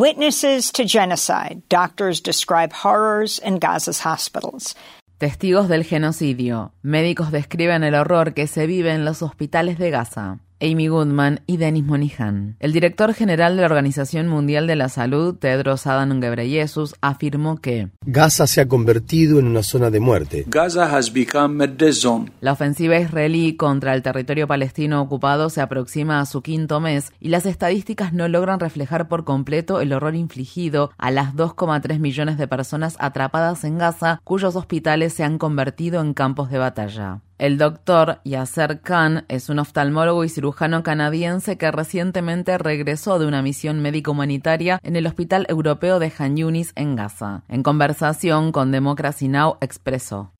Witnesses to genocide. Doctors describe horrors in Gaza's hospitals. Testigos del genocidio. Médicos describen el horror que se vive en los hospitales de Gaza. Amy Goodman y Denis Monihan. El director general de la Organización Mundial de la Salud, Tedros Adhanom Ghebreyesus, afirmó que Gaza se ha convertido en una zona de muerte. Gaza has become a death zone. La ofensiva israelí contra el territorio palestino ocupado se aproxima a su quinto mes y las estadísticas no logran reflejar por completo el horror infligido a las 2,3 millones de personas atrapadas en Gaza, cuyos hospitales se han convertido en campos de batalla. El doctor Yasser Khan es un oftalmólogo y cirujano canadiense que recientemente regresó de una misión médico humanitaria en el Hospital Europeo de Han Yunis en Gaza. En conversación con Democracy Now! expresó.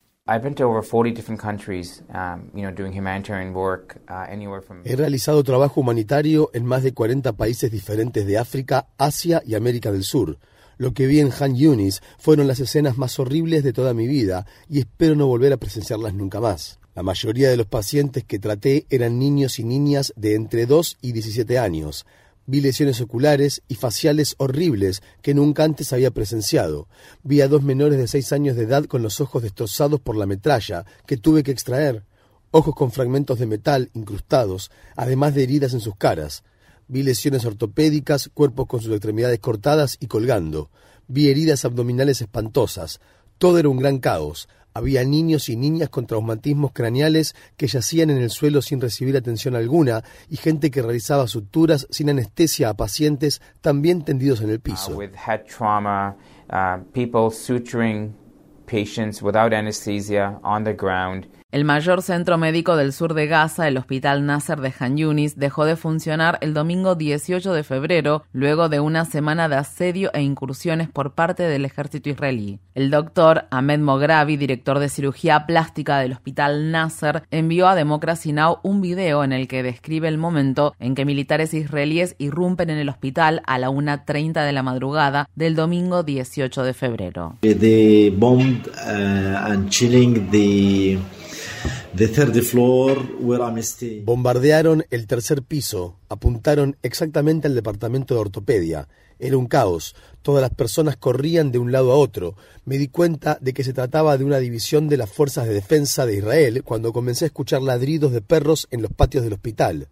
He realizado trabajo humanitario en más de 40 países diferentes de África, Asia y América del Sur. Lo que vi en Han Yunis fueron las escenas más horribles de toda mi vida y espero no volver a presenciarlas nunca más. La mayoría de los pacientes que traté eran niños y niñas de entre 2 y 17 años. Vi lesiones oculares y faciales horribles que nunca antes había presenciado. Vi a dos menores de 6 años de edad con los ojos destrozados por la metralla que tuve que extraer, ojos con fragmentos de metal incrustados, además de heridas en sus caras. Vi lesiones ortopédicas, cuerpos con sus extremidades cortadas y colgando. Vi heridas abdominales espantosas. Todo era un gran caos. Había niños y niñas con traumatismos craneales que yacían en el suelo sin recibir atención alguna y gente que realizaba suturas sin anestesia a pacientes también tendidos en el piso. Uh, with head trauma, uh, people suturing patients without anesthesia on the ground. El mayor centro médico del sur de Gaza, el Hospital Nasser de Han Yunis, dejó de funcionar el domingo 18 de febrero, luego de una semana de asedio e incursiones por parte del ejército israelí. El doctor Ahmed Mogravi, director de cirugía plástica del Hospital Nasser, envió a Democracy Now! un video en el que describe el momento en que militares israelíes irrumpen en el hospital a la 1.30 de la madrugada del domingo 18 de febrero. Uh, Bombardearon el tercer piso, apuntaron exactamente al departamento de ortopedia. Era un caos. Todas las personas corrían de un lado a otro. Me di cuenta de que se trataba de una división de las fuerzas de defensa de Israel cuando comencé a escuchar ladridos de perros en los patios del hospital.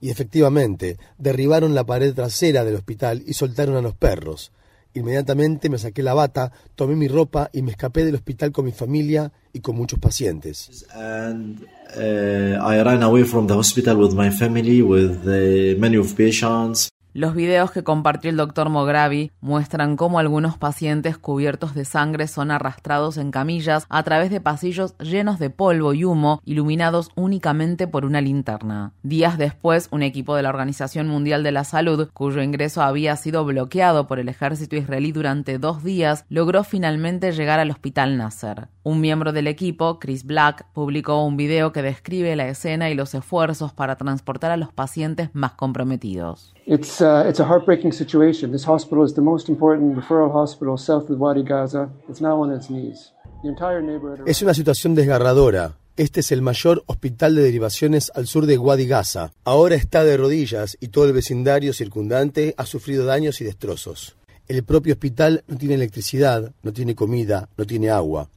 Y efectivamente, derribaron la pared trasera del hospital y soltaron a los perros. Inmediatamente me saqué la bata, tomé mi ropa y me escapé del hospital con mi familia y con muchos pacientes. And, uh, I ran away from the hospital with my family, with uh, many of patients. Los videos que compartió el doctor Mogravi muestran cómo algunos pacientes cubiertos de sangre son arrastrados en camillas a través de pasillos llenos de polvo y humo, iluminados únicamente por una linterna. Días después, un equipo de la Organización Mundial de la Salud, cuyo ingreso había sido bloqueado por el ejército israelí durante dos días, logró finalmente llegar al hospital Nasser. Un miembro del equipo, Chris Black, publicó un video que describe la escena y los esfuerzos para transportar a los pacientes más comprometidos. It's, uh, it's a heartbreaking situation. This hospital is the most important referral hospital south of Wadi Gaza. It's now on its knees. The entire neighborhood Es una situación desgarradora. Este es el mayor hospital de derivaciones al sur de Wadi Gaza. Ahora está de rodillas y todo el vecindario circundante ha sufrido daños y destrozos. El propio hospital no tiene electricidad, no tiene comida, no tiene agua.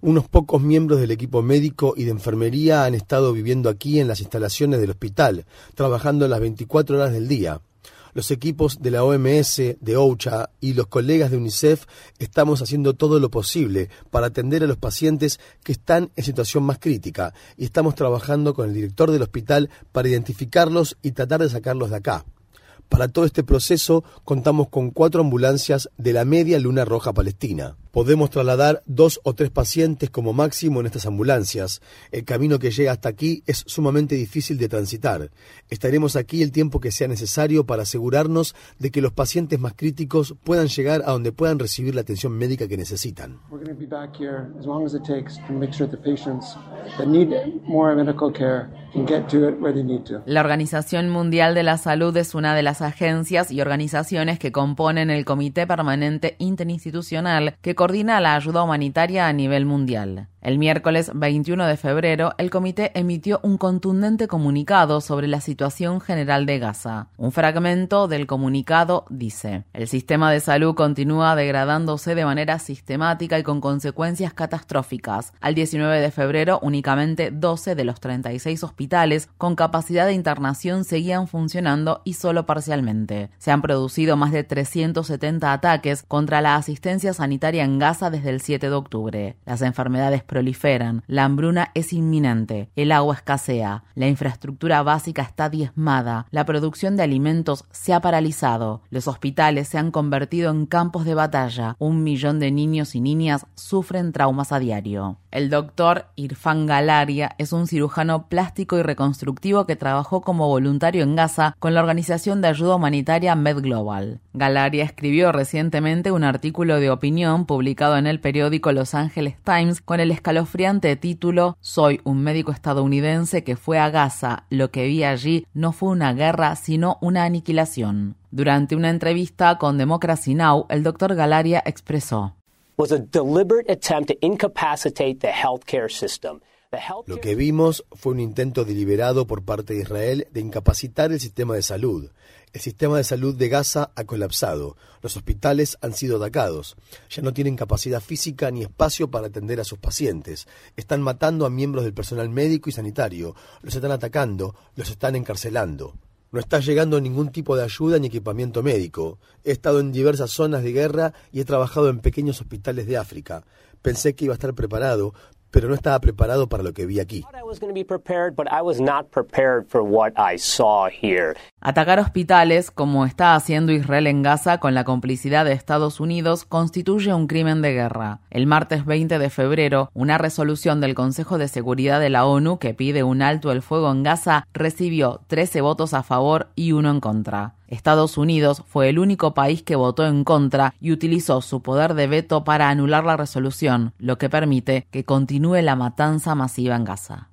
Unos pocos miembros del equipo médico y de enfermería han estado viviendo aquí en las instalaciones del hospital, trabajando las 24 horas del día. Los equipos de la OMS, de OCHA y los colegas de UNICEF estamos haciendo todo lo posible para atender a los pacientes que están en situación más crítica y estamos trabajando con el director del hospital para identificarlos y tratar de sacarlos de acá. Para todo este proceso contamos con cuatro ambulancias de la Media Luna Roja Palestina. Podemos trasladar dos o tres pacientes como máximo en estas ambulancias. El camino que llega hasta aquí es sumamente difícil de transitar. Estaremos aquí el tiempo que sea necesario para asegurarnos de que los pacientes más críticos puedan llegar a donde puedan recibir la atención médica que necesitan. La Organización Mundial de la Salud es una de las agencias y organizaciones que componen el Comité Permanente Interinstitucional que coordina la ayuda humanitaria a nivel mundial. El miércoles 21 de febrero, el comité emitió un contundente comunicado sobre la situación general de Gaza. Un fragmento del comunicado dice, el sistema de salud continúa degradándose de manera sistemática y con consecuencias catastróficas. Al 19 de febrero, únicamente 12 de los 36 hospitales con capacidad de internación seguían funcionando y solo parcialmente. Se han producido más de 370 ataques contra la asistencia sanitaria en Gaza desde el 7 de octubre. Las enfermedades proliferan, la hambruna es inminente, el agua escasea, la infraestructura básica está diezmada, la producción de alimentos se ha paralizado, los hospitales se han convertido en campos de batalla, un millón de niños y niñas sufren traumas a diario. El doctor Irfan Galaria es un cirujano plástico y reconstructivo que trabajó como voluntario en Gaza con la organización de ayuda humanitaria MedGlobal. Galaria escribió recientemente un artículo de opinión publicado en el periódico Los Angeles Times con el escalofriante título Soy un médico estadounidense que fue a Gaza. Lo que vi allí no fue una guerra, sino una aniquilación. Durante una entrevista con Democracy Now, el doctor Galaria expresó lo que vimos fue un intento deliberado por parte de Israel de incapacitar el sistema de salud. El sistema de salud de Gaza ha colapsado. Los hospitales han sido atacados. Ya no tienen capacidad física ni espacio para atender a sus pacientes. Están matando a miembros del personal médico y sanitario. Los están atacando. Los están encarcelando. No está llegando ningún tipo de ayuda ni equipamiento médico. He estado en diversas zonas de guerra y he trabajado en pequeños hospitales de África. Pensé que iba a estar preparado, pero no estaba preparado para lo que vi aquí. Atacar hospitales, como está haciendo Israel en Gaza con la complicidad de Estados Unidos, constituye un crimen de guerra. El martes 20 de febrero, una resolución del Consejo de Seguridad de la ONU que pide un alto el fuego en Gaza recibió 13 votos a favor y uno en contra. Estados Unidos fue el único país que votó en contra y utilizó su poder de veto para anular la resolución, lo que permite que continúe la matanza masiva en Gaza.